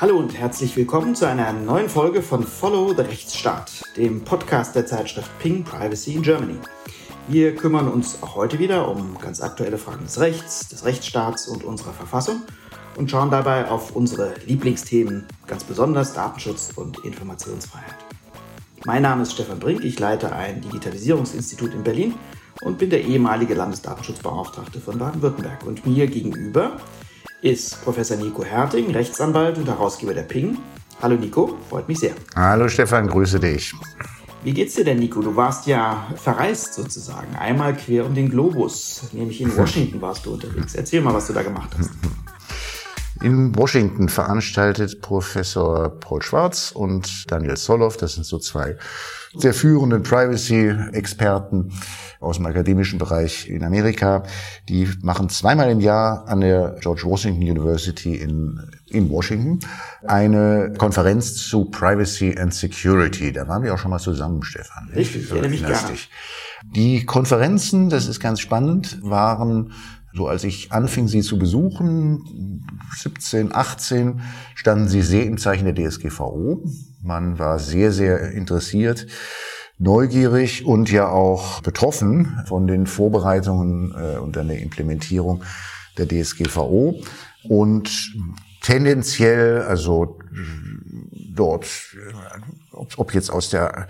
Hallo und herzlich willkommen zu einer neuen Folge von Follow the Rechtsstaat, dem Podcast der Zeitschrift Ping Privacy in Germany. Wir kümmern uns auch heute wieder um ganz aktuelle Fragen des Rechts, des Rechtsstaats und unserer Verfassung und schauen dabei auf unsere Lieblingsthemen, ganz besonders Datenschutz und Informationsfreiheit. Mein Name ist Stefan Brink, ich leite ein Digitalisierungsinstitut in Berlin und bin der ehemalige Landesdatenschutzbeauftragte von Baden-Württemberg. Und mir gegenüber ist Professor Nico Herting, Rechtsanwalt und Herausgeber der Ping. Hallo Nico, freut mich sehr. Hallo Stefan, grüße dich. Wie geht's dir denn, Nico? Du warst ja verreist sozusagen, einmal quer um den Globus, nämlich in Washington warst du unterwegs. Erzähl mal, was du da gemacht hast. In Washington veranstaltet Professor Paul Schwarz und Daniel Soloff, das sind so zwei der führenden Privacy-Experten aus dem akademischen Bereich in Amerika. Die machen zweimal im Jahr an der George Washington University in, in Washington eine Konferenz zu Privacy and Security. Da waren wir auch schon mal zusammen, Stefan. Richtig, ich erinnere mich gerne. Die Konferenzen, das ist ganz spannend, waren so als ich anfing, sie zu besuchen, 17, 18, standen sie sehr im Zeichen der DSGVO. Man war sehr, sehr interessiert, neugierig und ja auch betroffen von den Vorbereitungen äh, und dann der Implementierung der DSGVO. Und tendenziell, also dort, ob jetzt aus der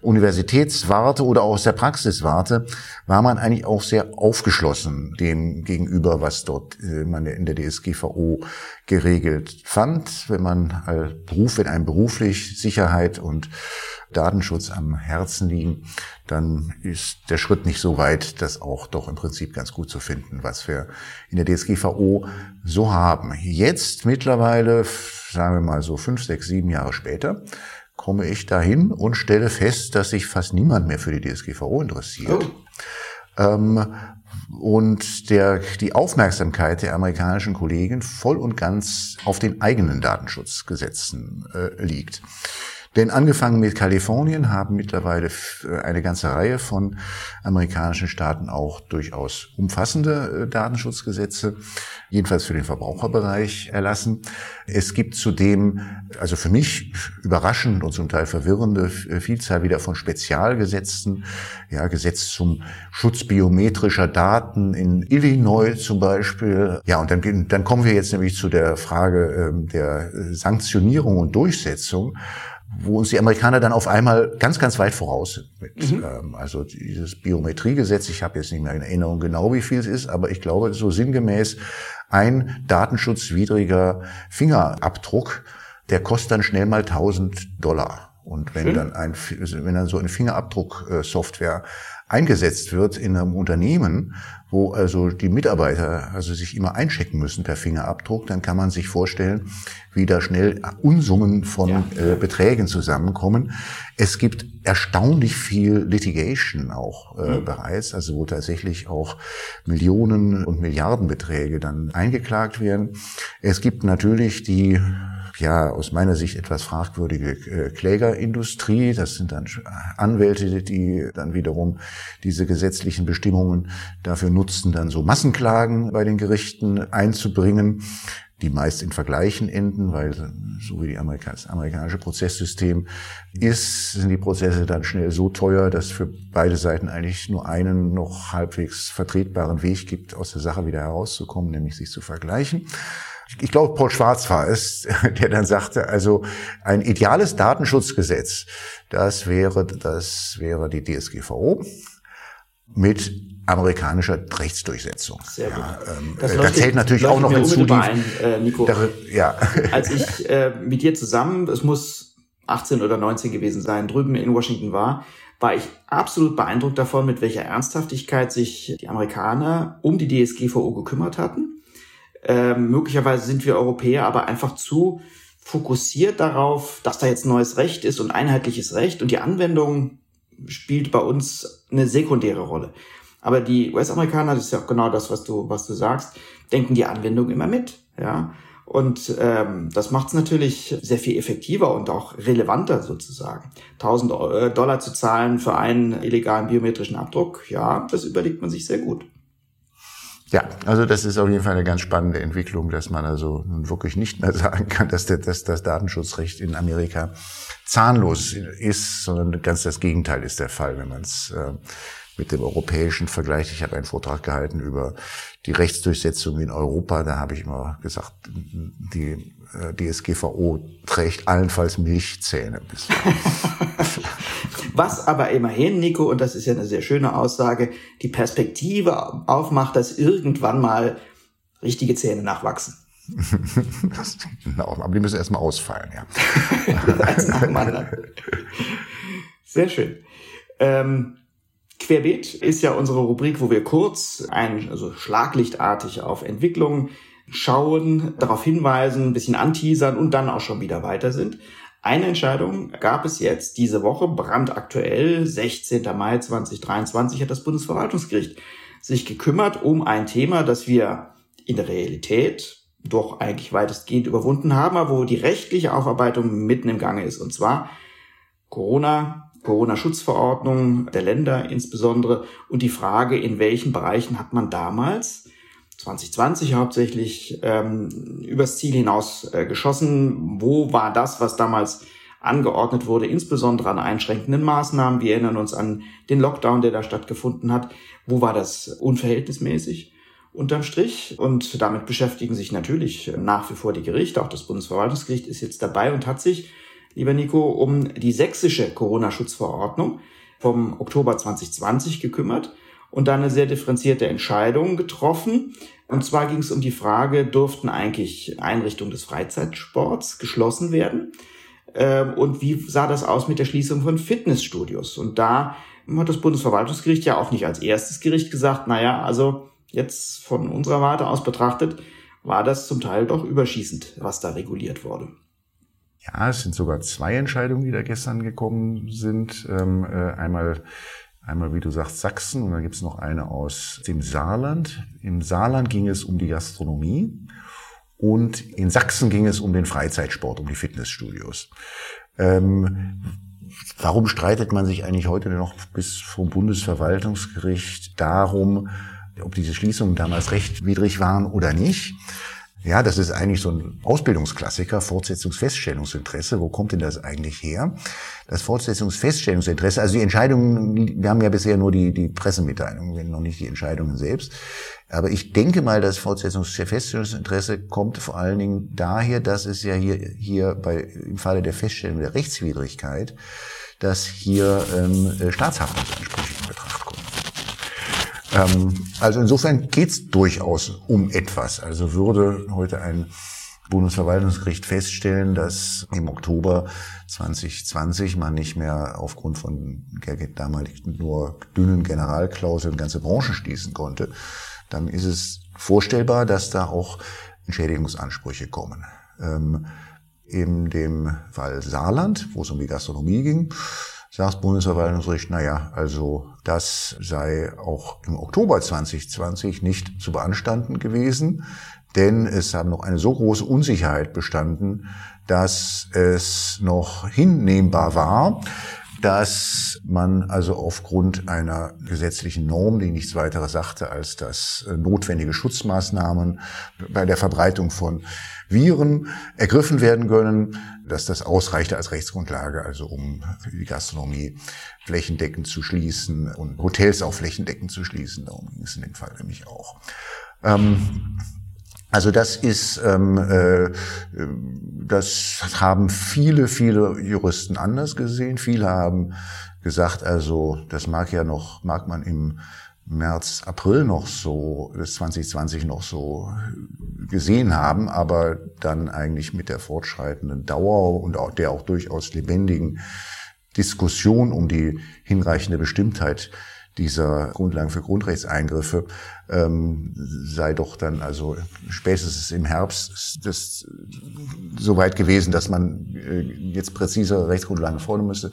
Universitätswarte oder aus der Praxiswarte, war man eigentlich auch sehr aufgeschlossen dem gegenüber, was dort äh, man in der DSGVO geregelt fand. Wenn man als Beruf, wenn einem beruflich Sicherheit und Datenschutz am Herzen liegen, dann ist der Schritt nicht so weit, das auch doch im Prinzip ganz gut zu finden, was wir in der DSGVO so haben. Jetzt mittlerweile, sagen wir mal so fünf, sechs, sieben Jahre später, komme ich dahin und stelle fest, dass sich fast niemand mehr für die DSGVO interessiert. Oh. Ähm, und der, die Aufmerksamkeit der amerikanischen Kollegen voll und ganz auf den eigenen Datenschutzgesetzen äh, liegt. Denn angefangen mit Kalifornien haben mittlerweile äh, eine ganze Reihe von amerikanischen Staaten auch durchaus umfassende äh, Datenschutzgesetze, jedenfalls für den Verbraucherbereich erlassen. Es gibt zudem, also für mich überraschend und zum Teil verwirrende äh, Vielzahl wieder von Spezialgesetzen, ja, Gesetz zum Schutz biometrischer Daten in Illinois zum Beispiel. Ja, und dann, dann kommen wir jetzt nämlich zu der Frage ähm, der Sanktionierung und Durchsetzung wo uns die Amerikaner dann auf einmal ganz, ganz weit voraus sind. Mit, mhm. ähm, also dieses Biometriegesetz, ich habe jetzt nicht mehr in Erinnerung genau, wie viel es ist, aber ich glaube, so sinngemäß ein datenschutzwidriger Fingerabdruck, der kostet dann schnell mal 1000 Dollar. Und wenn Schön. dann ein, wenn dann so eine Fingerabdrucksoftware eingesetzt wird in einem Unternehmen, wo also die Mitarbeiter also sich immer einchecken müssen per Fingerabdruck, dann kann man sich vorstellen, wie da schnell Unsummen von ja. äh, Beträgen zusammenkommen. Es gibt erstaunlich viel Litigation auch äh, mhm. bereits, also wo tatsächlich auch Millionen und Milliardenbeträge dann eingeklagt werden. Es gibt natürlich die ja aus meiner Sicht etwas fragwürdige äh, Klägerindustrie. Das sind dann Anwälte, die dann wiederum diese gesetzlichen Bestimmungen dafür nutzen, dann so Massenklagen bei den Gerichten einzubringen die meist in Vergleichen enden, weil so wie die Amerika das amerikanische Prozesssystem ist, sind die Prozesse dann schnell so teuer, dass für beide Seiten eigentlich nur einen noch halbwegs vertretbaren Weg gibt, aus der Sache wieder herauszukommen, nämlich sich zu vergleichen ich glaube, Paul Schwarz war es, der dann sagte, also ein ideales Datenschutzgesetz, das wäre, das wäre die DSGVO mit amerikanischer Rechtsdurchsetzung. Sehr gut. Ja, ähm, das da zählt natürlich auch noch hinzu, die, ein, äh, Nico. Da, ja. Als ich äh, mit dir zusammen, es muss 18 oder 19 gewesen sein, drüben in Washington war, war ich absolut beeindruckt davon, mit welcher Ernsthaftigkeit sich die Amerikaner um die DSGVO gekümmert hatten ähm, möglicherweise sind wir Europäer aber einfach zu fokussiert darauf, dass da jetzt neues Recht ist und einheitliches Recht und die Anwendung spielt bei uns eine sekundäre Rolle. Aber die US-Amerikaner, das ist ja auch genau das, was du, was du sagst, denken die Anwendung immer mit, ja. Und ähm, das macht es natürlich sehr viel effektiver und auch relevanter sozusagen. 1000 äh, Dollar zu zahlen für einen illegalen biometrischen Abdruck, ja, das überlegt man sich sehr gut. Ja, also das ist auf jeden Fall eine ganz spannende Entwicklung, dass man also nun wirklich nicht mehr sagen kann, dass, der, dass das Datenschutzrecht in Amerika zahnlos ist, sondern ganz das Gegenteil ist der Fall, wenn man es äh, mit dem europäischen vergleicht. Ich habe einen Vortrag gehalten über die Rechtsdurchsetzung in Europa. Da habe ich immer gesagt, die äh, DSGVO trägt allenfalls Milchzähne. Was aber immerhin, Nico, und das ist ja eine sehr schöne Aussage, die Perspektive aufmacht, dass irgendwann mal richtige Zähne nachwachsen. genau, aber die müssen erstmal ausfallen, ja. Sehr schön. Ähm, Querbeet ist ja unsere Rubrik, wo wir kurz ein, also schlaglichtartig auf Entwicklungen schauen, darauf hinweisen, ein bisschen anteasern und dann auch schon wieder weiter sind. Eine Entscheidung gab es jetzt diese Woche, brandaktuell, 16. Mai 2023 hat das Bundesverwaltungsgericht sich gekümmert um ein Thema, das wir in der Realität doch eigentlich weitestgehend überwunden haben, aber wo die rechtliche Aufarbeitung mitten im Gange ist. Und zwar Corona, Corona-Schutzverordnung der Länder insbesondere und die Frage, in welchen Bereichen hat man damals 2020 hauptsächlich ähm, übers Ziel hinaus äh, geschossen. Wo war das, was damals angeordnet wurde, insbesondere an einschränkenden Maßnahmen? Wir erinnern uns an den Lockdown, der da stattgefunden hat. Wo war das unverhältnismäßig? Unterm Strich. Und damit beschäftigen sich natürlich nach wie vor die Gerichte. Auch das Bundesverwaltungsgericht ist jetzt dabei und hat sich, lieber Nico, um die sächsische Corona-Schutzverordnung vom Oktober 2020 gekümmert und dann eine sehr differenzierte Entscheidung getroffen. Und zwar ging es um die Frage, durften eigentlich Einrichtungen des Freizeitsports geschlossen werden? Ähm, und wie sah das aus mit der Schließung von Fitnessstudios? Und da hat das Bundesverwaltungsgericht ja auch nicht als erstes Gericht gesagt, naja, also jetzt von unserer Warte aus betrachtet, war das zum Teil doch überschießend, was da reguliert wurde. Ja, es sind sogar zwei Entscheidungen, die da gestern gekommen sind. Ähm, äh, einmal Einmal, wie du sagst, Sachsen und dann gibt es noch eine aus dem Saarland. Im Saarland ging es um die Gastronomie und in Sachsen ging es um den Freizeitsport, um die Fitnessstudios. Ähm, warum streitet man sich eigentlich heute noch bis vom Bundesverwaltungsgericht darum, ob diese Schließungen damals rechtwidrig waren oder nicht? Ja, das ist eigentlich so ein Ausbildungsklassiker, Fortsetzungsfeststellungsinteresse. Wo kommt denn das eigentlich her? Das Fortsetzungsfeststellungsinteresse, also die Entscheidungen, wir haben ja bisher nur die, die Pressemitteilungen, noch nicht die Entscheidungen selbst. Aber ich denke mal, das Fortsetzungsfeststellungsinteresse kommt vor allen Dingen daher, dass es ja hier, hier bei, im Falle der Feststellung der Rechtswidrigkeit, dass hier ähm, Betracht ähm, also insofern geht's durchaus um etwas. Also würde heute ein Bundesverwaltungsgericht feststellen, dass im Oktober 2020 man nicht mehr aufgrund von damals nur dünnen Generalklauseln ganze Branchen schließen konnte, dann ist es vorstellbar, dass da auch Entschädigungsansprüche kommen. Ähm, in dem Fall Saarland, wo es um die Gastronomie ging, sagt Bundesverwaltungsgericht, naja, also das sei auch im Oktober 2020 nicht zu beanstanden gewesen, denn es haben noch eine so große Unsicherheit bestanden, dass es noch hinnehmbar war, dass man also aufgrund einer gesetzlichen Norm, die nichts weiteres sagte, als dass äh, notwendige Schutzmaßnahmen bei der Verbreitung von Viren ergriffen werden können, dass das ausreichte als Rechtsgrundlage, also um die Gastronomie flächendeckend zu schließen und Hotels auch flächendeckend zu schließen. Darum ging es in dem Fall nämlich auch. Ähm, also das ist, ähm, äh, das haben viele, viele Juristen anders gesehen. Viele haben gesagt, also das mag ja noch, mag man im März, April noch so, das 2020 noch so gesehen haben, aber dann eigentlich mit der fortschreitenden Dauer und auch der auch durchaus lebendigen Diskussion um die hinreichende Bestimmtheit dieser Grundlagen für Grundrechtseingriffe ähm, sei doch dann also spätestens im Herbst das so weit gewesen, dass man äh, jetzt präzisere Rechtsgrundlagen fordern müsste.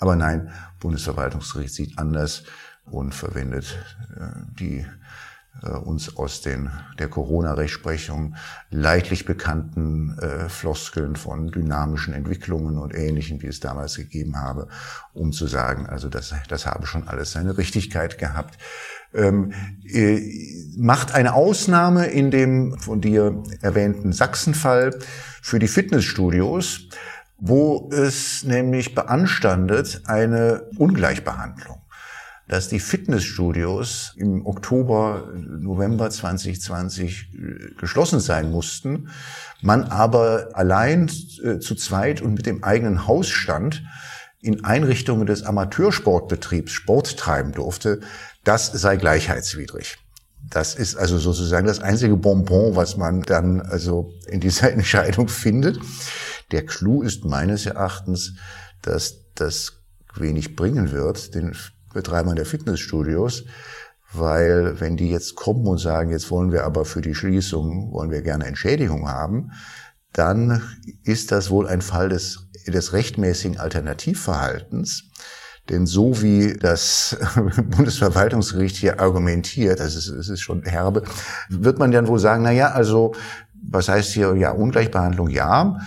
Aber nein, Bundesverwaltungsgericht sieht anders und verwendet äh, die uns aus den, der Corona-Rechtsprechung leidlich bekannten äh, Floskeln von dynamischen Entwicklungen und Ähnlichem, wie es damals gegeben habe, um zu sagen, also das, das habe schon alles seine Richtigkeit gehabt. Ähm, äh, macht eine Ausnahme in dem von dir erwähnten Sachsenfall für die Fitnessstudios, wo es nämlich beanstandet eine Ungleichbehandlung dass die Fitnessstudios im Oktober, November 2020 äh, geschlossen sein mussten, man aber allein äh, zu zweit und mit dem eigenen Hausstand in Einrichtungen des Amateursportbetriebs Sport treiben durfte, das sei gleichheitswidrig. Das ist also sozusagen das einzige Bonbon, was man dann also in dieser Entscheidung findet. Der Clou ist meines Erachtens, dass das wenig bringen wird, den Betreibern der Fitnessstudios, weil wenn die jetzt kommen und sagen, jetzt wollen wir aber für die Schließung, wollen wir gerne Entschädigung haben, dann ist das wohl ein Fall des, des rechtmäßigen Alternativverhaltens. Denn so wie das Bundesverwaltungsgericht hier argumentiert, das ist, das ist schon herbe, wird man dann wohl sagen, na ja, also, was heißt hier, ja, Ungleichbehandlung, ja,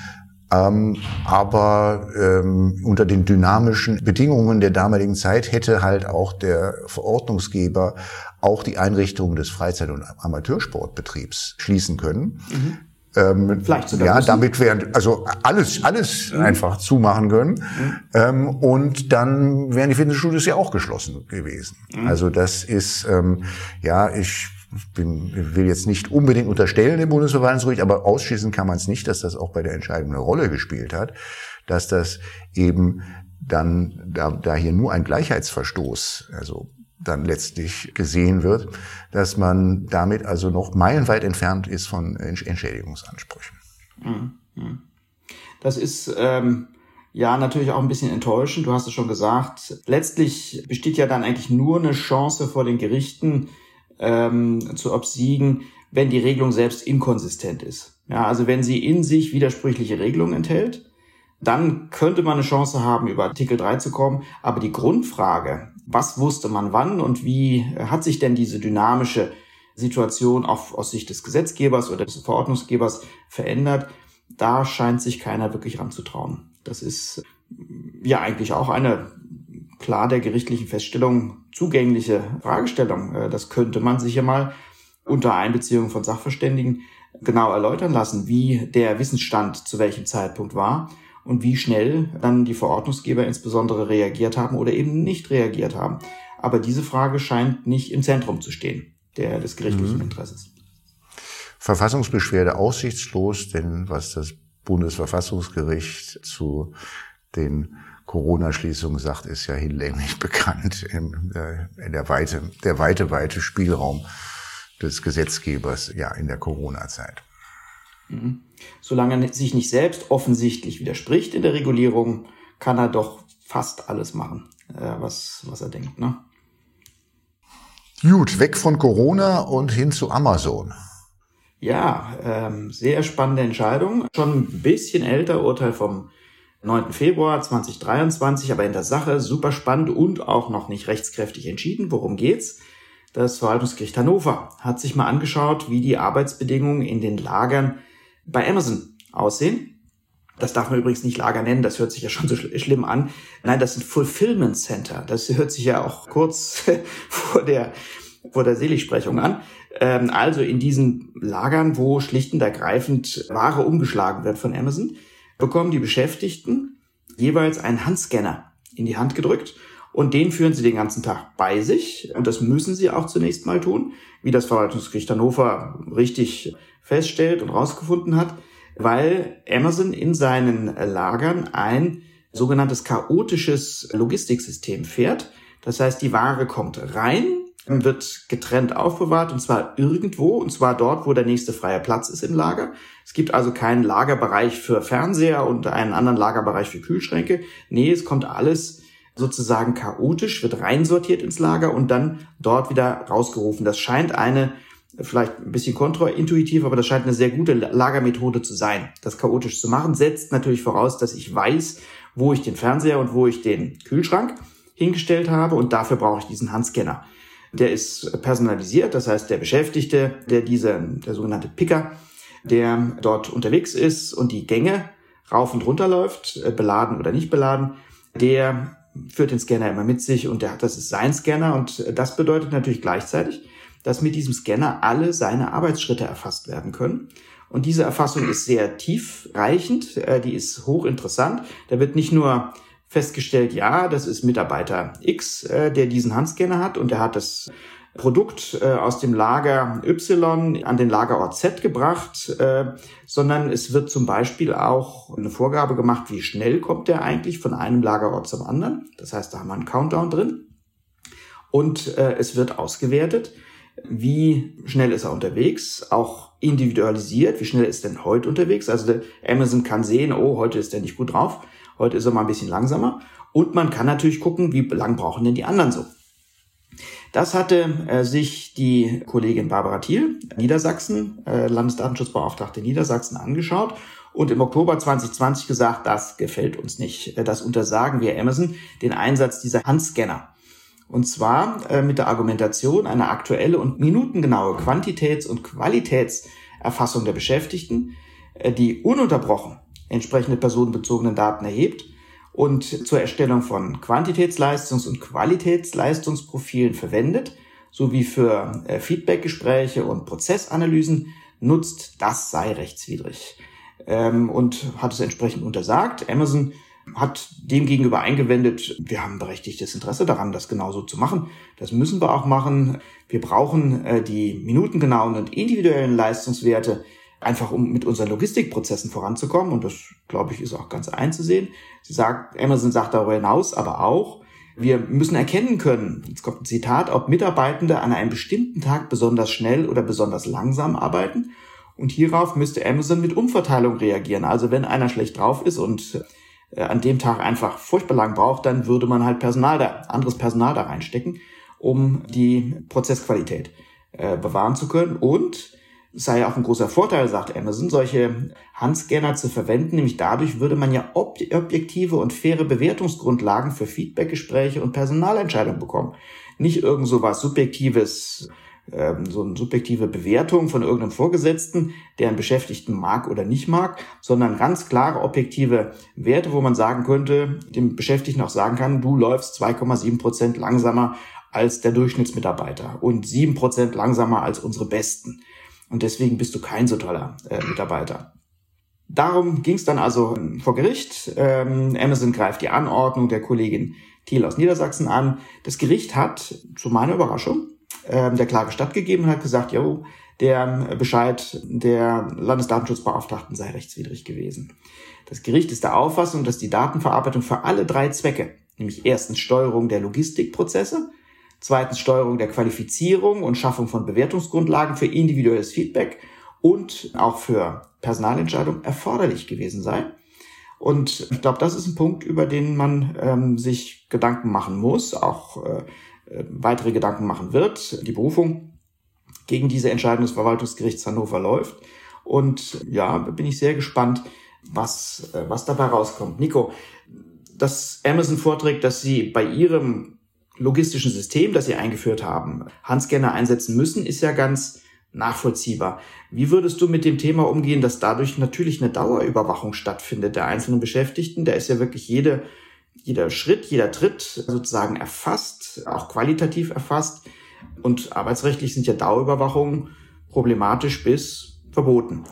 ähm, aber ähm, unter den dynamischen Bedingungen der damaligen Zeit hätte halt auch der Verordnungsgeber auch die Einrichtungen des Freizeit- und Amateursportbetriebs schließen können. Mhm. Ähm, Vielleicht sogar. Ja, müssen. damit wären also alles alles mhm. einfach zumachen können. Mhm. Ähm, und dann wären die Fitnessstudios ja auch geschlossen gewesen. Mhm. Also das ist ähm, ja ich bin, will jetzt nicht unbedingt unterstellen dem Bundesverwaltungsgericht, aber ausschließen kann man es nicht, dass das auch bei der Entscheidung eine Rolle gespielt hat, dass das eben dann, da, da hier nur ein Gleichheitsverstoß, also dann letztlich gesehen wird, dass man damit also noch meilenweit entfernt ist von Entschädigungsansprüchen. Mhm. Mhm. Das ist ähm, ja natürlich auch ein bisschen enttäuschend. Du hast es schon gesagt. Letztlich besteht ja dann eigentlich nur eine Chance vor den Gerichten, ähm, zu obsiegen, wenn die Regelung selbst inkonsistent ist. Ja, also wenn sie in sich widersprüchliche Regelungen enthält, dann könnte man eine Chance haben, über Artikel 3 zu kommen. Aber die Grundfrage, was wusste man wann und wie hat sich denn diese dynamische Situation auch aus Sicht des Gesetzgebers oder des Verordnungsgebers verändert, da scheint sich keiner wirklich ranzutrauen. Das ist ja eigentlich auch eine klar der gerichtlichen Feststellung zugängliche Fragestellung. Äh, das könnte man sich ja mal unter Einbeziehung von Sachverständigen genau erläutern lassen, wie der Wissensstand zu welchem Zeitpunkt war und wie schnell dann die Verordnungsgeber insbesondere reagiert haben oder eben nicht reagiert haben. Aber diese Frage scheint nicht im Zentrum zu stehen, der des gerichtlichen mhm. Interesses. Verfassungsbeschwerde aussichtslos, denn was das Bundesverfassungsgericht zu den Corona-Schließung sagt, ist ja hinlänglich bekannt. In äh, der weite, der weite, weite Spielraum des Gesetzgebers ja in der Corona-Zeit. Mhm. Solange er sich nicht selbst offensichtlich widerspricht in der Regulierung, kann er doch fast alles machen, äh, was, was er denkt. Ne? Gut, weg von Corona und hin zu Amazon. Ja, ähm, sehr spannende Entscheidung. Schon ein bisschen älter, Urteil vom 9. Februar 2023, aber in der Sache super spannend und auch noch nicht rechtskräftig entschieden. Worum geht's? Das Verwaltungsgericht Hannover hat sich mal angeschaut, wie die Arbeitsbedingungen in den Lagern bei Amazon aussehen. Das darf man übrigens nicht Lager nennen, das hört sich ja schon so schlimm an. Nein, das sind Fulfillment Center. Das hört sich ja auch kurz vor der, vor der Seligsprechung an. Ähm, also in diesen Lagern, wo schlicht und ergreifend Ware umgeschlagen wird von Amazon bekommen die Beschäftigten jeweils einen Handscanner in die Hand gedrückt und den führen sie den ganzen Tag bei sich. Und das müssen sie auch zunächst mal tun, wie das Verwaltungsgericht Hannover richtig feststellt und rausgefunden hat, weil Amazon in seinen Lagern ein sogenanntes chaotisches Logistiksystem fährt. Das heißt, die Ware kommt rein, wird getrennt aufbewahrt und zwar irgendwo und zwar dort, wo der nächste freie Platz ist im Lager. Es gibt also keinen Lagerbereich für Fernseher und einen anderen Lagerbereich für Kühlschränke. Nee, es kommt alles sozusagen chaotisch, wird reinsortiert ins Lager und dann dort wieder rausgerufen. Das scheint eine vielleicht ein bisschen kontraintuitiv, aber das scheint eine sehr gute Lagermethode zu sein. Das chaotisch zu machen setzt natürlich voraus, dass ich weiß, wo ich den Fernseher und wo ich den Kühlschrank hingestellt habe und dafür brauche ich diesen Handscanner. Der ist personalisiert, das heißt der Beschäftigte, der diese, der sogenannte Picker, der dort unterwegs ist und die Gänge rauf und runter läuft, äh, beladen oder nicht beladen, der führt den Scanner immer mit sich und der hat, das ist sein Scanner und das bedeutet natürlich gleichzeitig, dass mit diesem Scanner alle seine Arbeitsschritte erfasst werden können. Und diese Erfassung ist sehr tiefreichend, äh, die ist hochinteressant. Da wird nicht nur festgestellt, ja, das ist Mitarbeiter X, äh, der diesen Handscanner hat und der hat das Produkt äh, aus dem Lager Y an den Lagerort Z gebracht, äh, sondern es wird zum Beispiel auch eine Vorgabe gemacht, wie schnell kommt der eigentlich von einem Lagerort zum anderen. Das heißt, da haben wir einen Countdown drin. Und äh, es wird ausgewertet, wie schnell ist er unterwegs, auch individualisiert, wie schnell ist denn heute unterwegs. Also Amazon kann sehen, oh, heute ist er nicht gut drauf, heute ist er mal ein bisschen langsamer. Und man kann natürlich gucken, wie lang brauchen denn die anderen so. Das hatte äh, sich die Kollegin Barbara Thiel, Niedersachsen, äh, Landesdatenschutzbeauftragte Niedersachsen, angeschaut und im Oktober 2020 gesagt, das gefällt uns nicht. Äh, das untersagen wir Amazon, den Einsatz dieser Handscanner. Und zwar äh, mit der Argumentation, eine aktuelle und minutengenaue Quantitäts- und Qualitätserfassung der Beschäftigten, äh, die ununterbrochen entsprechende personenbezogenen Daten erhebt und zur Erstellung von Quantitätsleistungs- und Qualitätsleistungsprofilen verwendet, sowie für äh, Feedbackgespräche und Prozessanalysen nutzt, das sei rechtswidrig. Ähm, und hat es entsprechend untersagt. Amazon hat demgegenüber eingewendet, wir haben berechtigtes Interesse daran, das genauso zu machen. Das müssen wir auch machen. Wir brauchen äh, die minutengenauen und individuellen Leistungswerte, einfach um mit unseren Logistikprozessen voranzukommen. Und das, glaube ich, ist auch ganz einzusehen. Sie sagt, Amazon sagt darüber hinaus aber auch, wir müssen erkennen können, jetzt kommt ein Zitat, ob Mitarbeitende an einem bestimmten Tag besonders schnell oder besonders langsam arbeiten. Und hierauf müsste Amazon mit Umverteilung reagieren. Also wenn einer schlecht drauf ist und äh, an dem Tag einfach furchtbar lang braucht, dann würde man halt Personal da, anderes Personal da reinstecken, um die Prozessqualität äh, bewahren zu können. Und sei auch ein großer Vorteil, sagt Amazon, solche Handscanner zu verwenden. Nämlich dadurch würde man ja ob objektive und faire Bewertungsgrundlagen für Feedbackgespräche und Personalentscheidungen bekommen. Nicht irgend so was Subjektives, ähm, so eine subjektive Bewertung von irgendeinem Vorgesetzten, der einen Beschäftigten mag oder nicht mag, sondern ganz klare objektive Werte, wo man sagen könnte, dem Beschäftigten auch sagen kann, du läufst 2,7 Prozent langsamer als der Durchschnittsmitarbeiter und 7 Prozent langsamer als unsere Besten. Und deswegen bist du kein so toller äh, Mitarbeiter. Darum ging es dann also vor Gericht. Ähm, Amazon greift die Anordnung der Kollegin Thiel aus Niedersachsen an. Das Gericht hat, zu meiner Überraschung, ähm, der Klage stattgegeben und hat gesagt, jo, der Bescheid der Landesdatenschutzbeauftragten sei rechtswidrig gewesen. Das Gericht ist der Auffassung, dass die Datenverarbeitung für alle drei Zwecke, nämlich erstens Steuerung der Logistikprozesse, zweitens Steuerung der Qualifizierung und Schaffung von Bewertungsgrundlagen für individuelles Feedback und auch für Personalentscheidungen erforderlich gewesen sei. Und ich glaube, das ist ein Punkt, über den man ähm, sich Gedanken machen muss, auch äh, äh, weitere Gedanken machen wird. Die Berufung gegen diese Entscheidung des Verwaltungsgerichts Hannover läuft. Und ja, bin ich sehr gespannt, was, äh, was dabei rauskommt. Nico, dass Amazon vorträgt, dass sie bei ihrem logistischen System, das sie eingeführt haben, Handscanner einsetzen müssen, ist ja ganz nachvollziehbar. Wie würdest du mit dem Thema umgehen, dass dadurch natürlich eine Dauerüberwachung stattfindet der einzelnen Beschäftigten? Da ist ja wirklich jede jeder Schritt, jeder Tritt sozusagen erfasst, auch qualitativ erfasst. Und arbeitsrechtlich sind ja Dauerüberwachungen problematisch bis verboten.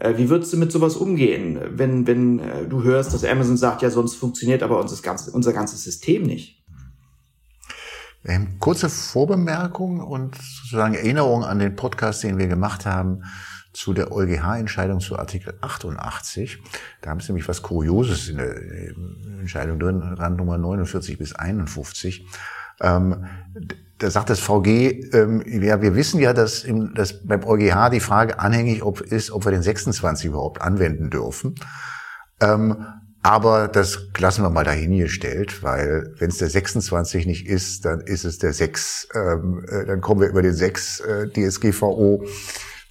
Äh, wie würdest du mit sowas umgehen, wenn, wenn äh, du hörst, dass Amazon sagt, ja, sonst funktioniert aber unser, ganzes, unser ganzes System nicht? Ähm, kurze Vorbemerkung und sozusagen Erinnerung an den Podcast, den wir gemacht haben zu der EuGH-Entscheidung zu Artikel 88. Da haben sie nämlich was Kurioses in der Entscheidung drin, Randnummer 49 bis 51. Ähm, da sagt das VG, ähm, ja, wir wissen ja, dass, im, dass beim EuGH die Frage anhängig ob, ist, ob wir den 26 überhaupt anwenden dürfen. Ähm, aber das lassen wir mal dahingestellt, weil wenn es der 26 nicht ist, dann ist es der 6, ähm, äh, dann kommen wir über den 6 äh, DSGVO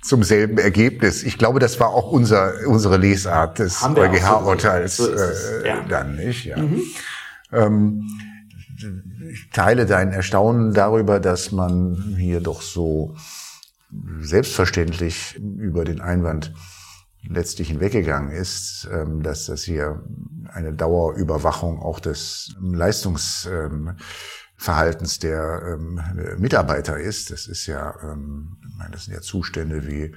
zum selben Ergebnis. Ich glaube, das war auch unser, unsere Lesart des EuGH-Urteils so äh, ja. dann nicht. Ja. Mhm. Ähm, ich teile dein Erstaunen darüber, dass man hier doch so selbstverständlich über den Einwand letztlich hinweggegangen ist, ähm, dass das hier eine Dauerüberwachung auch des Leistungsverhaltens der ähm, Mitarbeiter ist. Das ist ja, ähm, das sind ja Zustände wie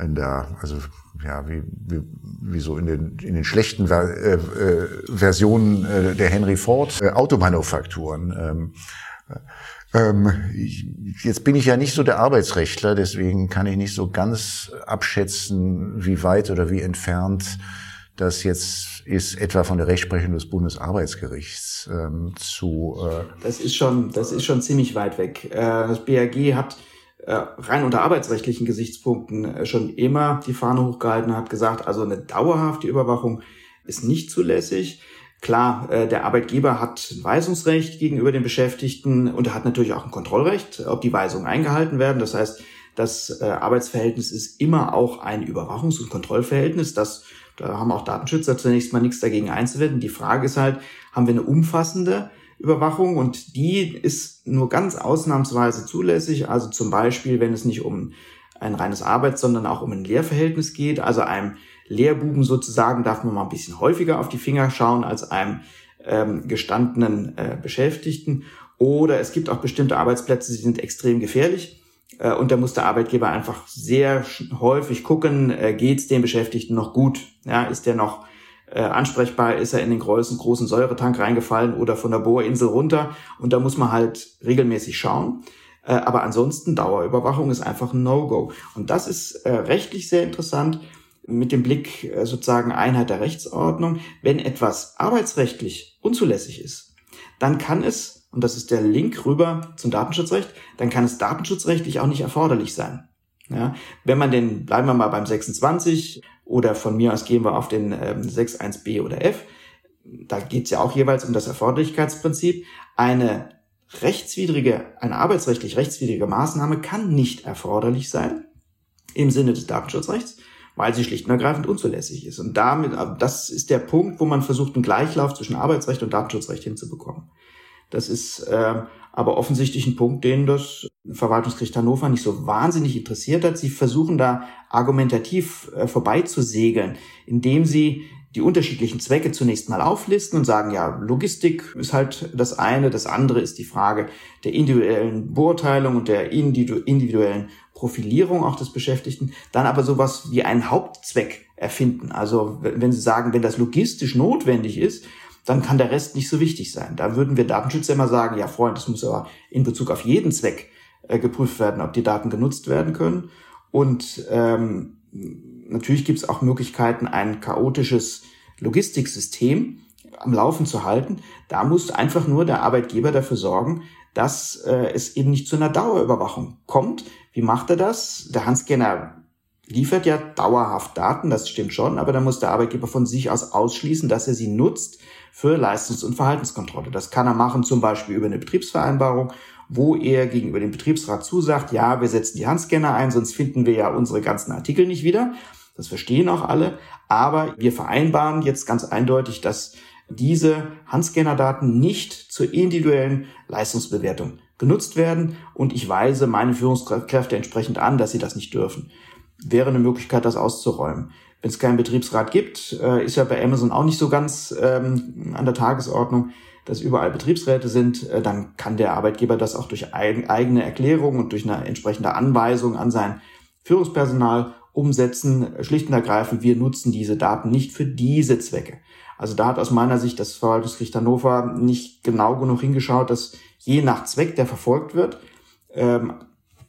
in der, also ja, wie, wie, wie so in den, in den schlechten äh, äh, Versionen äh, der Henry Ford äh, Automanufakturen. Ähm, jetzt bin ich ja nicht so der Arbeitsrechtler, deswegen kann ich nicht so ganz abschätzen, wie weit oder wie entfernt das jetzt ist, etwa von der Rechtsprechung des Bundesarbeitsgerichts ähm, zu. Äh das ist schon, das ist schon ziemlich weit weg. Äh, das BAG hat äh, rein unter arbeitsrechtlichen Gesichtspunkten äh, schon immer die Fahne hochgehalten, hat gesagt, also eine dauerhafte Überwachung ist nicht zulässig. Klar, äh, der Arbeitgeber hat ein Weisungsrecht gegenüber den Beschäftigten und er hat natürlich auch ein Kontrollrecht, ob die Weisungen eingehalten werden. Das heißt, das Arbeitsverhältnis ist immer auch ein Überwachungs- und Kontrollverhältnis. Das, da haben auch Datenschützer zunächst mal nichts dagegen einzuwenden. Die Frage ist halt, haben wir eine umfassende Überwachung und die ist nur ganz ausnahmsweise zulässig. Also zum Beispiel, wenn es nicht um ein reines Arbeits-, sondern auch um ein Lehrverhältnis geht. Also einem Lehrbuben sozusagen darf man mal ein bisschen häufiger auf die Finger schauen als einem ähm, gestandenen äh, Beschäftigten. Oder es gibt auch bestimmte Arbeitsplätze, die sind extrem gefährlich. Äh, und da muss der Arbeitgeber einfach sehr häufig gucken, äh, geht es dem Beschäftigten noch gut? Ja, ist der noch äh, ansprechbar, ist er in den großen, großen Säuretank reingefallen oder von der Bohrinsel runter. Und da muss man halt regelmäßig schauen. Äh, aber ansonsten Dauerüberwachung ist einfach ein No-Go. Und das ist äh, rechtlich sehr interessant mit dem Blick äh, sozusagen Einheit der Rechtsordnung. Wenn etwas arbeitsrechtlich unzulässig ist, dann kann es, und das ist der Link rüber zum Datenschutzrecht, dann kann es datenschutzrechtlich auch nicht erforderlich sein. Ja, wenn man den, bleiben wir mal beim 26, oder von mir aus gehen wir auf den ähm, 6.1b oder f. Da geht es ja auch jeweils um das Erforderlichkeitsprinzip. Eine rechtswidrige, eine arbeitsrechtlich rechtswidrige Maßnahme kann nicht erforderlich sein im Sinne des Datenschutzrechts, weil sie schlicht und ergreifend unzulässig ist. Und damit, äh, das ist der Punkt, wo man versucht, einen Gleichlauf zwischen Arbeitsrecht und Datenschutzrecht hinzubekommen. Das ist äh, aber offensichtlich ein Punkt, den das Verwaltungsgericht Hannover nicht so wahnsinnig interessiert hat. Sie versuchen da argumentativ äh, vorbeizusegeln, indem sie die unterschiedlichen Zwecke zunächst mal auflisten und sagen, ja, Logistik ist halt das eine, das andere ist die Frage der individuellen Beurteilung und der individuellen Profilierung auch des Beschäftigten, dann aber sowas wie einen Hauptzweck erfinden. Also wenn Sie sagen, wenn das logistisch notwendig ist, dann kann der Rest nicht so wichtig sein. Da würden wir Datenschützer immer sagen, ja Freund, das muss aber in Bezug auf jeden Zweck äh, geprüft werden, ob die Daten genutzt werden können. Und ähm, natürlich gibt es auch Möglichkeiten, ein chaotisches Logistiksystem am Laufen zu halten. Da muss einfach nur der Arbeitgeber dafür sorgen, dass äh, es eben nicht zu einer Dauerüberwachung kommt. Wie macht er das? Der Handscanner liefert ja dauerhaft Daten, das stimmt schon, aber da muss der Arbeitgeber von sich aus ausschließen, dass er sie nutzt für Leistungs- und Verhaltenskontrolle. Das kann er machen zum Beispiel über eine Betriebsvereinbarung, wo er gegenüber dem Betriebsrat zusagt, ja, wir setzen die Handscanner ein, sonst finden wir ja unsere ganzen Artikel nicht wieder. Das verstehen auch alle. Aber wir vereinbaren jetzt ganz eindeutig, dass diese Handscanner-Daten nicht zur individuellen Leistungsbewertung genutzt werden und ich weise meine Führungskräfte entsprechend an, dass sie das nicht dürfen wäre eine Möglichkeit, das auszuräumen. Wenn es keinen Betriebsrat gibt, äh, ist ja bei Amazon auch nicht so ganz ähm, an der Tagesordnung, dass überall Betriebsräte sind, äh, dann kann der Arbeitgeber das auch durch eigen, eigene Erklärung und durch eine entsprechende Anweisung an sein Führungspersonal umsetzen. Schlicht und ergreifend, wir nutzen diese Daten nicht für diese Zwecke. Also da hat aus meiner Sicht das Verwaltungsgericht Hannover nicht genau genug hingeschaut, dass je nach Zweck, der verfolgt wird, ähm,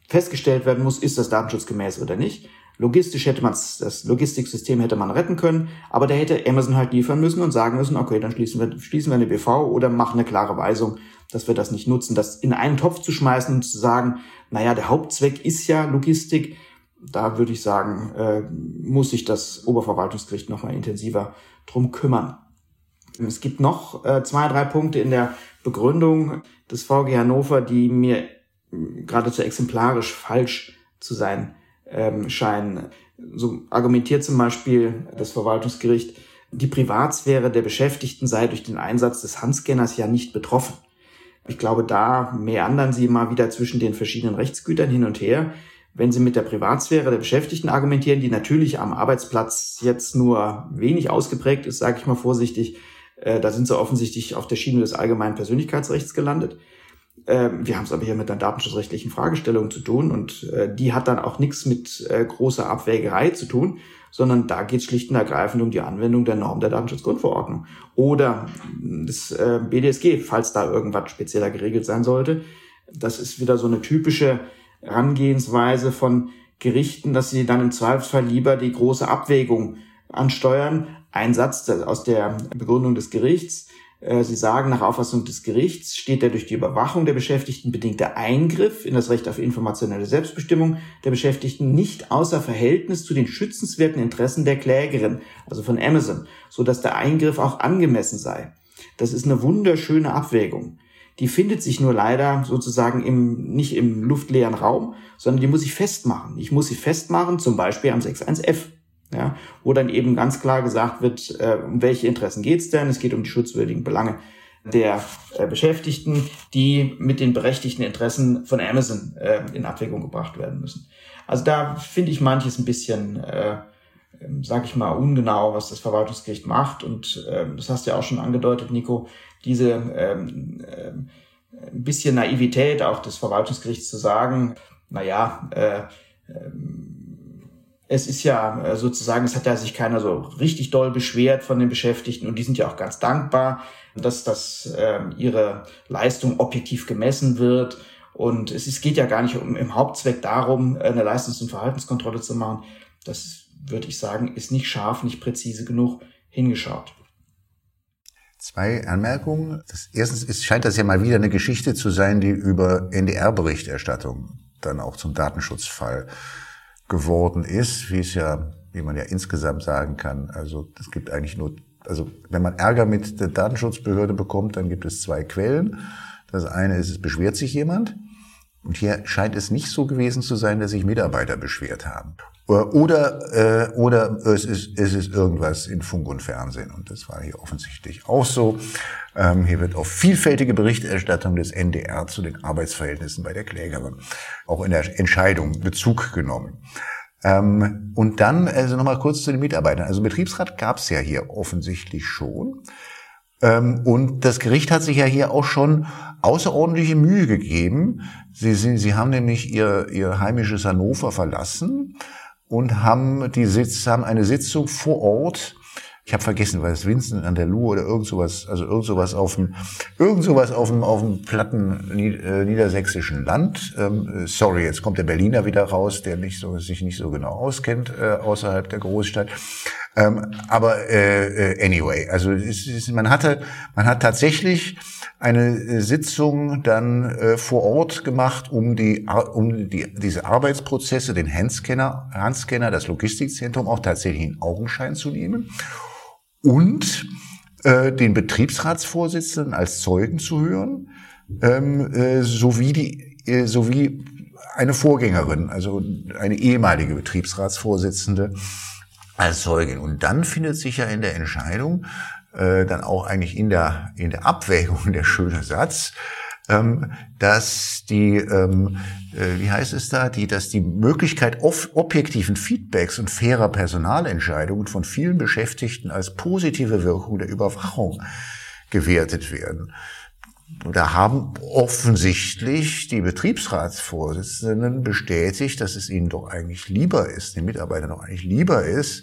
festgestellt werden muss, ist das datenschutzgemäß oder nicht. Logistisch hätte man das Logistiksystem hätte man retten können, aber da hätte Amazon halt liefern müssen und sagen müssen, okay, dann schließen wir, schließen wir eine BV oder machen eine klare Weisung, dass wir das nicht nutzen. Das in einen Topf zu schmeißen und zu sagen, naja, der Hauptzweck ist ja Logistik, da würde ich sagen, äh, muss sich das Oberverwaltungsgericht nochmal intensiver drum kümmern. Es gibt noch äh, zwei, drei Punkte in der Begründung des VG Hannover, die mir geradezu exemplarisch falsch zu sein ähm, scheinen. So argumentiert zum Beispiel das Verwaltungsgericht, die Privatsphäre der Beschäftigten sei durch den Einsatz des Handscanners ja nicht betroffen. Ich glaube, da meandern sie mal wieder zwischen den verschiedenen Rechtsgütern hin und her. Wenn Sie mit der Privatsphäre der Beschäftigten argumentieren, die natürlich am Arbeitsplatz jetzt nur wenig ausgeprägt ist, sage ich mal vorsichtig, äh, da sind sie offensichtlich auf der Schiene des allgemeinen Persönlichkeitsrechts gelandet. Äh, wir haben es aber hier mit einer datenschutzrechtlichen Fragestellung zu tun und äh, die hat dann auch nichts mit äh, großer Abwägerei zu tun, sondern da geht es schlicht und ergreifend um die Anwendung der Norm der Datenschutzgrundverordnung oder des äh, BDSG, falls da irgendwas spezieller geregelt sein sollte. Das ist wieder so eine typische Herangehensweise von Gerichten, dass sie dann im Zweifelsfall lieber die große Abwägung ansteuern. Ein Satz aus der Begründung des Gerichts. Äh, sie sagen, nach Auffassung des Gerichts steht der durch die Überwachung der Beschäftigten bedingte Eingriff in das Recht auf informationelle Selbstbestimmung der Beschäftigten nicht außer Verhältnis zu den schützenswerten Interessen der Klägerin, also von Amazon, so dass der Eingriff auch angemessen sei. Das ist eine wunderschöne Abwägung. Die findet sich nur leider sozusagen im, nicht im luftleeren Raum, sondern die muss ich festmachen. Ich muss sie festmachen, zum Beispiel am 61F ja, wo dann eben ganz klar gesagt wird, äh, um welche Interessen geht's denn? Es geht um die schutzwürdigen Belange der äh, Beschäftigten, die mit den berechtigten Interessen von Amazon äh, in Abwägung gebracht werden müssen. Also da finde ich manches ein bisschen, äh, ähm, sag ich mal, ungenau, was das Verwaltungsgericht macht. Und äh, das hast du ja auch schon angedeutet, Nico, diese ähm, äh, ein bisschen Naivität auch des Verwaltungsgerichts zu sagen, na ja, äh, äh, es ist ja äh, sozusagen, es hat ja sich keiner so richtig doll beschwert von den Beschäftigten und die sind ja auch ganz dankbar, dass das äh, ihre Leistung objektiv gemessen wird. Und es ist, geht ja gar nicht um im Hauptzweck darum, eine Leistungs- und Verhaltenskontrolle zu machen. Das würde ich sagen, ist nicht scharf, nicht präzise genug hingeschaut. Zwei Anmerkungen. Das, erstens ist, scheint das ja mal wieder eine Geschichte zu sein, die über NDR-Berichterstattung dann auch zum Datenschutzfall geworden ist, wie es ja, wie man ja insgesamt sagen kann. Also es gibt eigentlich nur, also wenn man Ärger mit der Datenschutzbehörde bekommt, dann gibt es zwei Quellen. Das eine ist, es beschwert sich jemand. Und hier scheint es nicht so gewesen zu sein, dass sich Mitarbeiter beschwert haben. Oder, äh, oder es, ist, es ist irgendwas in Funk und Fernsehen. Und das war hier offensichtlich auch so. Ähm, hier wird auf vielfältige Berichterstattung des NDR zu den Arbeitsverhältnissen bei der Klägerin auch in der Entscheidung Bezug genommen. Ähm, und dann, also nochmal kurz zu den Mitarbeitern. Also Betriebsrat gab es ja hier offensichtlich schon. Ähm, und das Gericht hat sich ja hier auch schon außerordentliche Mühe gegeben. Sie, sind, sie haben nämlich ihr, ihr heimisches Hannover verlassen und haben die Sitz, haben eine Sitzung vor Ort ich habe vergessen, war es Vincent an der Lu oder irgend sowas, also irgend sowas auf dem, irgend sowas auf dem, auf dem platten äh, niedersächsischen Land. Ähm, sorry, jetzt kommt der Berliner wieder raus, der nicht so, sich nicht so genau auskennt äh, außerhalb der Großstadt. Ähm, aber äh, äh anyway, also es, es, man hatte, man hat tatsächlich eine Sitzung dann äh, vor Ort gemacht, um die, um die, diese Arbeitsprozesse, den Handscanner, Handscanner, das Logistikzentrum auch tatsächlich in Augenschein zu nehmen und äh, den Betriebsratsvorsitzenden als Zeugen zu hören, ähm, äh, sowie die, äh, sowie eine Vorgängerin, also eine ehemalige Betriebsratsvorsitzende als Zeugin. Und dann findet sich ja in der Entscheidung äh, dann auch eigentlich in der in der Abwägung der schöne Satz, ähm, dass die, ähm, äh, wie heißt es da, die, dass die Möglichkeit objektiven Feedbacks und fairer Personalentscheidungen von vielen Beschäftigten als positive Wirkung der Überwachung gewertet werden. Da haben offensichtlich die Betriebsratsvorsitzenden bestätigt, dass es ihnen doch eigentlich lieber ist, den Mitarbeitern doch eigentlich lieber ist,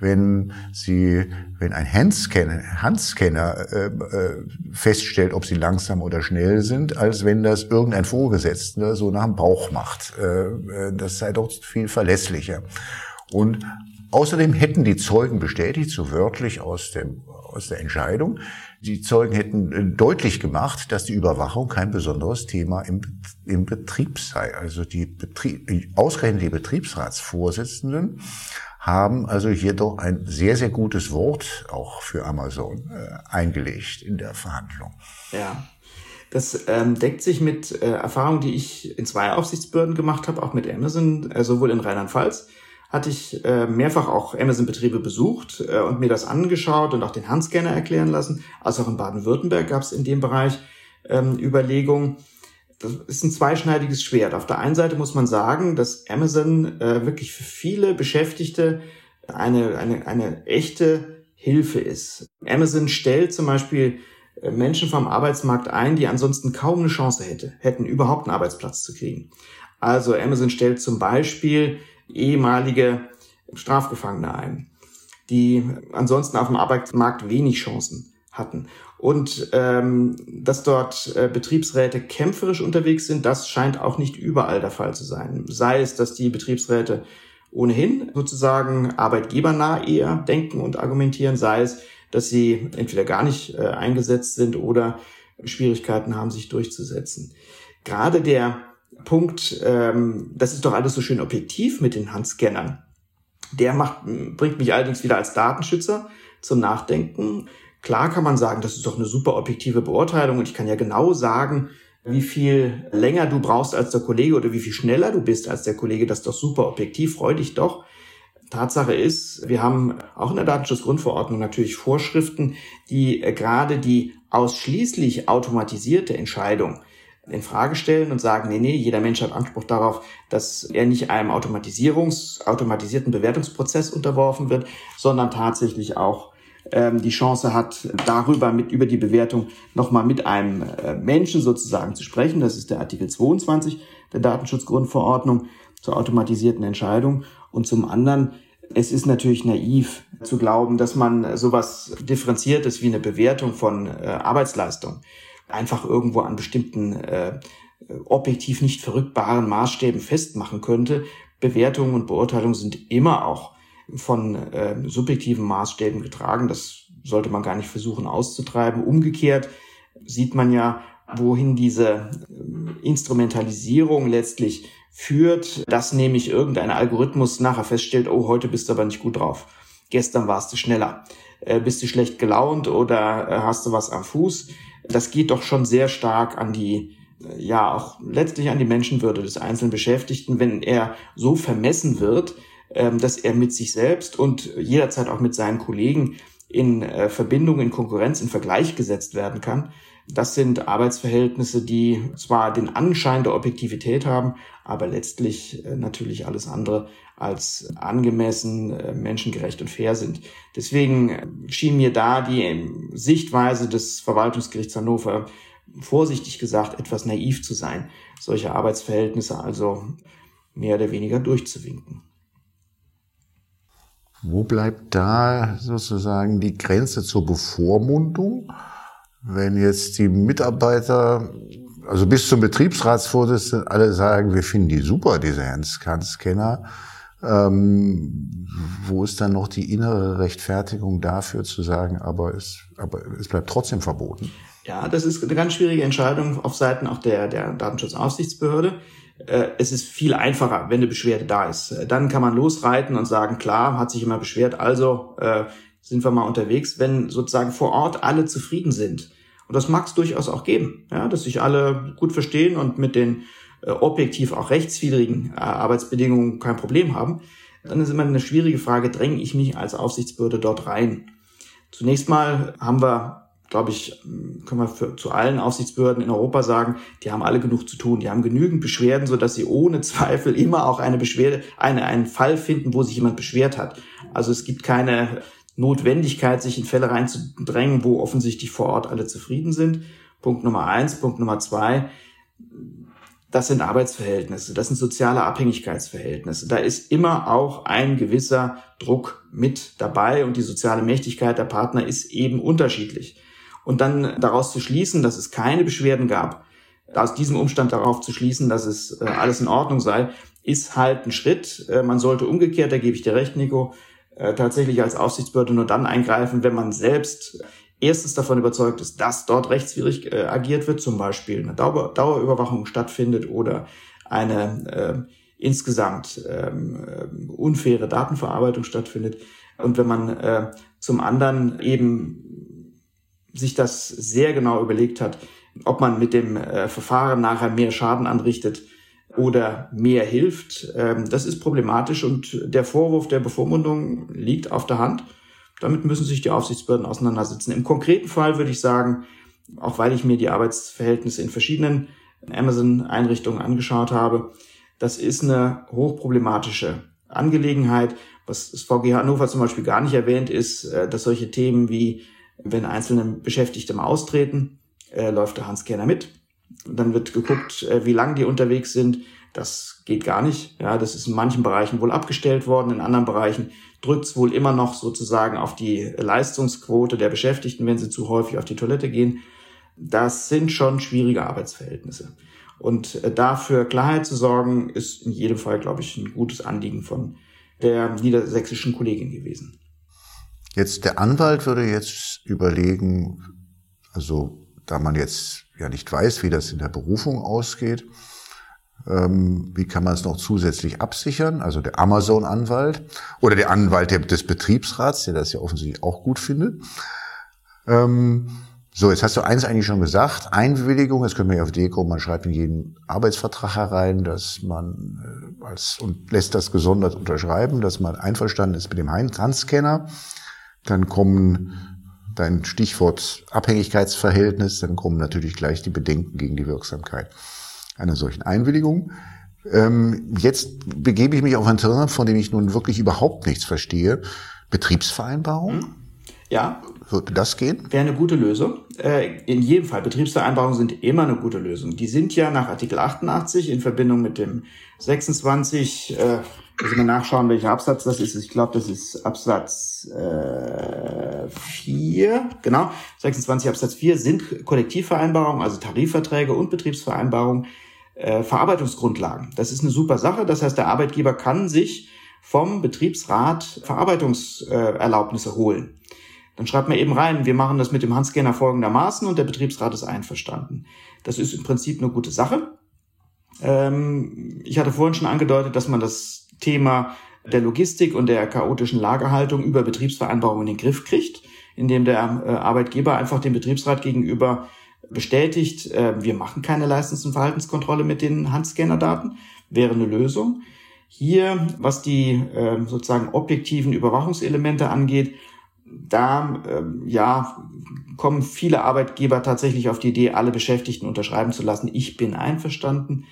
wenn sie, wenn ein Handscanner, Handscanner äh, äh, feststellt, ob sie langsam oder schnell sind, als wenn das irgendein Vorgesetzter so nach dem Bauch macht. Äh, äh, das sei doch viel verlässlicher. Und außerdem hätten die Zeugen bestätigt, so wörtlich aus dem aus der Entscheidung, die Zeugen hätten äh, deutlich gemacht, dass die Überwachung kein besonderes Thema im, im Betrieb sei. Also die Betrieb, ausgerechnet die Betriebsratsvorsitzenden haben also hier doch ein sehr, sehr gutes Wort auch für Amazon äh, eingelegt in der Verhandlung. Ja. Das ähm, deckt sich mit äh, Erfahrungen, die ich in zwei Aufsichtsbehörden gemacht habe, auch mit Amazon, äh, sowohl in Rheinland-Pfalz hatte ich äh, mehrfach auch Amazon-Betriebe besucht äh, und mir das angeschaut und auch den Handscanner erklären lassen, als auch in Baden-Württemberg gab es in dem Bereich ähm, Überlegung. Das ist ein zweischneidiges Schwert. Auf der einen Seite muss man sagen, dass Amazon äh, wirklich für viele Beschäftigte eine, eine, eine echte Hilfe ist. Amazon stellt zum Beispiel äh, Menschen vom Arbeitsmarkt ein, die ansonsten kaum eine Chance hätte, hätten, überhaupt einen Arbeitsplatz zu kriegen. Also Amazon stellt zum Beispiel ehemalige Strafgefangene ein, die ansonsten auf dem Arbeitsmarkt wenig Chancen hatten. Und ähm, dass dort äh, Betriebsräte kämpferisch unterwegs sind, das scheint auch nicht überall der Fall zu sein. Sei es, dass die Betriebsräte ohnehin sozusagen arbeitgebernah eher denken und argumentieren, sei es, dass sie entweder gar nicht äh, eingesetzt sind oder Schwierigkeiten haben, sich durchzusetzen. Gerade der Punkt, ähm, das ist doch alles so schön objektiv mit den Handscannern, der macht, bringt mich allerdings wieder als Datenschützer zum Nachdenken. Klar kann man sagen, das ist doch eine super objektive Beurteilung und ich kann ja genau sagen, wie viel länger du brauchst als der Kollege oder wie viel schneller du bist als der Kollege. Das ist doch super objektiv, freu dich doch. Tatsache ist, wir haben auch in der Datenschutzgrundverordnung natürlich Vorschriften, die äh, gerade die ausschließlich automatisierte Entscheidung in Frage stellen und sagen, nee, nee, jeder Mensch hat Anspruch darauf, dass er nicht einem Automatisierungs, automatisierten Bewertungsprozess unterworfen wird, sondern tatsächlich auch ähm, die Chance hat, darüber mit über die Bewertung nochmal mit einem äh, Menschen sozusagen zu sprechen. Das ist der Artikel 22 der Datenschutzgrundverordnung zur automatisierten Entscheidung. Und zum anderen, es ist natürlich naiv zu glauben, dass man sowas Differenziertes wie eine Bewertung von äh, Arbeitsleistung einfach irgendwo an bestimmten äh, objektiv nicht verrückbaren Maßstäben festmachen könnte. Bewertungen und Beurteilungen sind immer auch von äh, subjektiven Maßstäben getragen. Das sollte man gar nicht versuchen auszutreiben. Umgekehrt sieht man ja, wohin diese äh, Instrumentalisierung letztlich führt, dass nämlich irgendein Algorithmus nachher feststellt, oh, heute bist du aber nicht gut drauf. Gestern warst du schneller. Äh, bist du schlecht gelaunt oder äh, hast du was am Fuß? Das geht doch schon sehr stark an die, äh, ja, auch letztlich an die Menschenwürde des einzelnen Beschäftigten, wenn er so vermessen wird, ähm, dass er mit sich selbst und jederzeit auch mit seinen Kollegen in äh, Verbindung, in Konkurrenz, in Vergleich gesetzt werden kann. Das sind Arbeitsverhältnisse, die zwar den Anschein der Objektivität haben, aber letztlich äh, natürlich alles andere als angemessen, äh, menschengerecht und fair sind. Deswegen schien mir da die ähm, Sichtweise des Verwaltungsgerichts Hannover vorsichtig gesagt etwas naiv zu sein, solche Arbeitsverhältnisse also mehr oder weniger durchzuwinken. Wo bleibt da sozusagen die Grenze zur Bevormundung? Wenn jetzt die Mitarbeiter, also bis zum Betriebsratsvorsitzenden, alle sagen, wir finden die super, diese Handscanner, ähm, wo ist dann noch die innere Rechtfertigung dafür zu sagen, aber es, aber es bleibt trotzdem verboten? Ja, das ist eine ganz schwierige Entscheidung auf Seiten auch der, der Datenschutzaufsichtsbehörde. Äh, es ist viel einfacher, wenn eine Beschwerde da ist. Dann kann man losreiten und sagen, klar, hat sich immer beschwert, also äh, sind wir mal unterwegs, wenn sozusagen vor Ort alle zufrieden sind. Und das mag es durchaus auch geben, ja, dass sich alle gut verstehen und mit den äh, objektiv auch rechtswidrigen äh, Arbeitsbedingungen kein Problem haben. Dann ist immer eine schwierige Frage, dränge ich mich als Aufsichtsbehörde dort rein? Zunächst mal haben wir glaube ich, können wir für, zu allen Aufsichtsbehörden in Europa sagen, die haben alle genug zu tun. Die haben genügend Beschwerden, so dass sie ohne Zweifel immer auch eine Beschwerde, eine, einen Fall finden, wo sich jemand beschwert hat. Also es gibt keine Notwendigkeit, sich in Fälle reinzudrängen, wo offensichtlich vor Ort alle zufrieden sind. Punkt Nummer eins. Punkt Nummer zwei. Das sind Arbeitsverhältnisse, das sind soziale Abhängigkeitsverhältnisse. Da ist immer auch ein gewisser Druck mit dabei und die soziale Mächtigkeit der Partner ist eben unterschiedlich und dann daraus zu schließen, dass es keine Beschwerden gab, aus diesem Umstand darauf zu schließen, dass es äh, alles in Ordnung sei, ist halt ein Schritt. Äh, man sollte umgekehrt, da gebe ich dir recht, Nico, äh, tatsächlich als Aufsichtsbehörde nur dann eingreifen, wenn man selbst erstens davon überzeugt ist, dass dort rechtswidrig äh, agiert wird, zum Beispiel eine Dauer, Dauerüberwachung stattfindet oder eine äh, insgesamt ähm, äh, unfaire Datenverarbeitung stattfindet. Und wenn man äh, zum anderen eben sich das sehr genau überlegt hat, ob man mit dem äh, Verfahren nachher mehr Schaden anrichtet oder mehr hilft. Ähm, das ist problematisch und der Vorwurf der Bevormundung liegt auf der Hand. Damit müssen sich die Aufsichtsbehörden auseinandersetzen. Im konkreten Fall würde ich sagen, auch weil ich mir die Arbeitsverhältnisse in verschiedenen Amazon-Einrichtungen angeschaut habe. Das ist eine hochproblematische Angelegenheit. Was das VG Hannover zum Beispiel gar nicht erwähnt, ist, äh, dass solche Themen wie, wenn einzelne Beschäftigte mal austreten, äh, läuft der Handscanner mit. Dann wird geguckt, äh, wie lang die unterwegs sind. Das geht gar nicht. Ja, das ist in manchen Bereichen wohl abgestellt worden, in anderen Bereichen drückt es wohl immer noch sozusagen auf die Leistungsquote der Beschäftigten, wenn sie zu häufig auf die Toilette gehen. Das sind schon schwierige Arbeitsverhältnisse. Und äh, dafür Klarheit zu sorgen, ist in jedem Fall, glaube ich, ein gutes Anliegen von der niedersächsischen Kollegin gewesen. Jetzt der Anwalt würde jetzt überlegen, also da man jetzt ja nicht weiß, wie das in der Berufung ausgeht, ähm, wie kann man es noch zusätzlich absichern? Also der Amazon-Anwalt oder der Anwalt des Betriebsrats, der das ja offensichtlich auch gut findet. Ähm, so, jetzt hast du eins eigentlich schon gesagt, Einwilligung, das können wir ja auf Deko, man schreibt in jeden Arbeitsvertrag herein, dass man äh, als und lässt das gesondert unterschreiben, dass man einverstanden ist mit dem Handscanner. Dann kommen dein Stichwort Abhängigkeitsverhältnis, dann kommen natürlich gleich die Bedenken gegen die Wirksamkeit einer solchen Einwilligung. Ähm, jetzt begebe ich mich auf ein Terrain, von dem ich nun wirklich überhaupt nichts verstehe. Betriebsvereinbarung? Hm? Ja. Würde das gehen? Wäre eine gute Lösung. Äh, in jedem Fall, Betriebsvereinbarungen sind immer eine gute Lösung. Die sind ja nach Artikel 88 in Verbindung mit dem 26, äh, ich mal nachschauen, welcher Absatz das ist. Ich glaube, das ist Absatz äh, 4. Genau, 26 Absatz 4 sind Kollektivvereinbarungen, also Tarifverträge und Betriebsvereinbarungen äh, Verarbeitungsgrundlagen. Das ist eine super Sache. Das heißt, der Arbeitgeber kann sich vom Betriebsrat Verarbeitungserlaubnisse holen. Dann schreibt man eben rein, wir machen das mit dem Handscanner folgendermaßen und der Betriebsrat ist einverstanden. Das ist im Prinzip eine gute Sache. Ähm, ich hatte vorhin schon angedeutet, dass man das Thema der Logistik und der chaotischen Lagerhaltung über Betriebsvereinbarungen in den Griff kriegt, indem der äh, Arbeitgeber einfach dem Betriebsrat gegenüber bestätigt, äh, wir machen keine Leistungs- und Verhaltenskontrolle mit den Handscannerdaten, wäre eine Lösung. Hier, was die äh, sozusagen objektiven Überwachungselemente angeht, da ja kommen viele Arbeitgeber tatsächlich auf die Idee, alle Beschäftigten unterschreiben zu lassen. Ich bin einverstanden.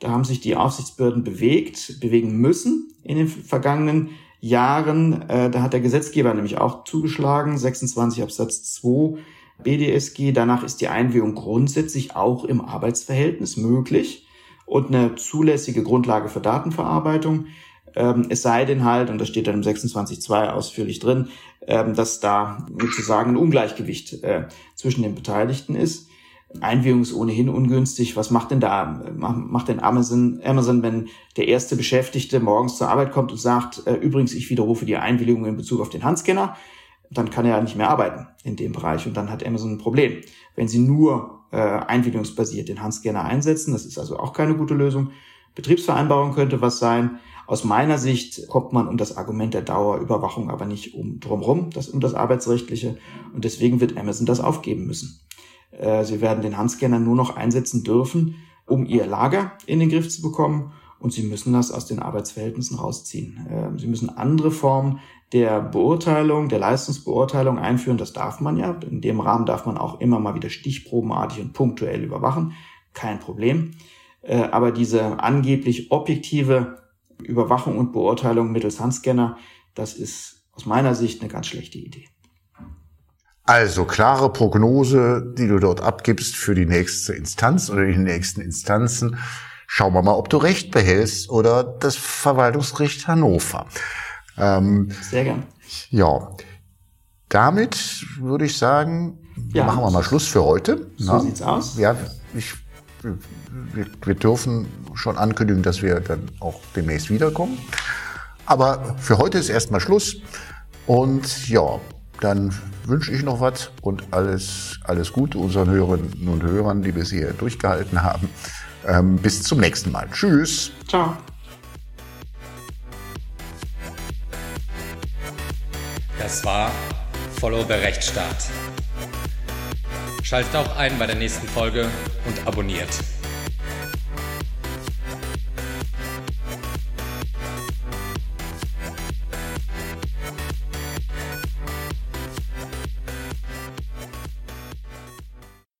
Da haben sich die Aufsichtsbehörden bewegt, bewegen müssen in den vergangenen Jahren. Äh, da hat der Gesetzgeber nämlich auch zugeschlagen, 26 Absatz 2 BDSG. Danach ist die Einwilligung grundsätzlich auch im Arbeitsverhältnis möglich und eine zulässige Grundlage für Datenverarbeitung. Ähm, es sei denn halt, und das steht dann im 26.2 ausführlich drin, ähm, dass da sozusagen ein Ungleichgewicht äh, zwischen den Beteiligten ist. Einwilligung ist ohnehin ungünstig. Was macht denn da, macht denn Amazon, Amazon, wenn der erste Beschäftigte morgens zur Arbeit kommt und sagt, äh, übrigens, ich widerrufe die Einwilligung in Bezug auf den Handscanner, dann kann er nicht mehr arbeiten in dem Bereich und dann hat Amazon ein Problem. Wenn sie nur äh, einwilligungsbasiert den Handscanner einsetzen, das ist also auch keine gute Lösung. Betriebsvereinbarung könnte was sein. Aus meiner Sicht kommt man um das Argument der Dauerüberwachung aber nicht um drumherum, das um das Arbeitsrechtliche. Und deswegen wird Amazon das aufgeben müssen. Äh, sie werden den Handscanner nur noch einsetzen dürfen, um ihr Lager in den Griff zu bekommen. Und sie müssen das aus den Arbeitsverhältnissen rausziehen. Äh, sie müssen andere Formen der Beurteilung, der Leistungsbeurteilung einführen. Das darf man ja. In dem Rahmen darf man auch immer mal wieder stichprobenartig und punktuell überwachen. Kein Problem. Äh, aber diese angeblich objektive Überwachung und Beurteilung mittels Handscanner, das ist aus meiner Sicht eine ganz schlechte Idee. Also klare Prognose, die du dort abgibst für die nächste Instanz oder die nächsten Instanzen. Schauen wir mal, ob du Recht behältst oder das Verwaltungsgericht Hannover. Ähm, Sehr gern. Ja, damit würde ich sagen, ja, machen wir mal Schluss für heute. So Na? sieht's aus. Ja, ich, wir, wir dürfen schon ankündigen, dass wir dann auch demnächst wiederkommen. Aber für heute ist erstmal Schluss. Und ja, dann wünsche ich noch was und alles, alles Gute unseren Hörerinnen und Hörern, die bis hier durchgehalten haben. Ähm, bis zum nächsten Mal. Tschüss. Ciao. Das war Follow the Rechtsstaat. Schaltet auch ein bei der nächsten Folge und abonniert.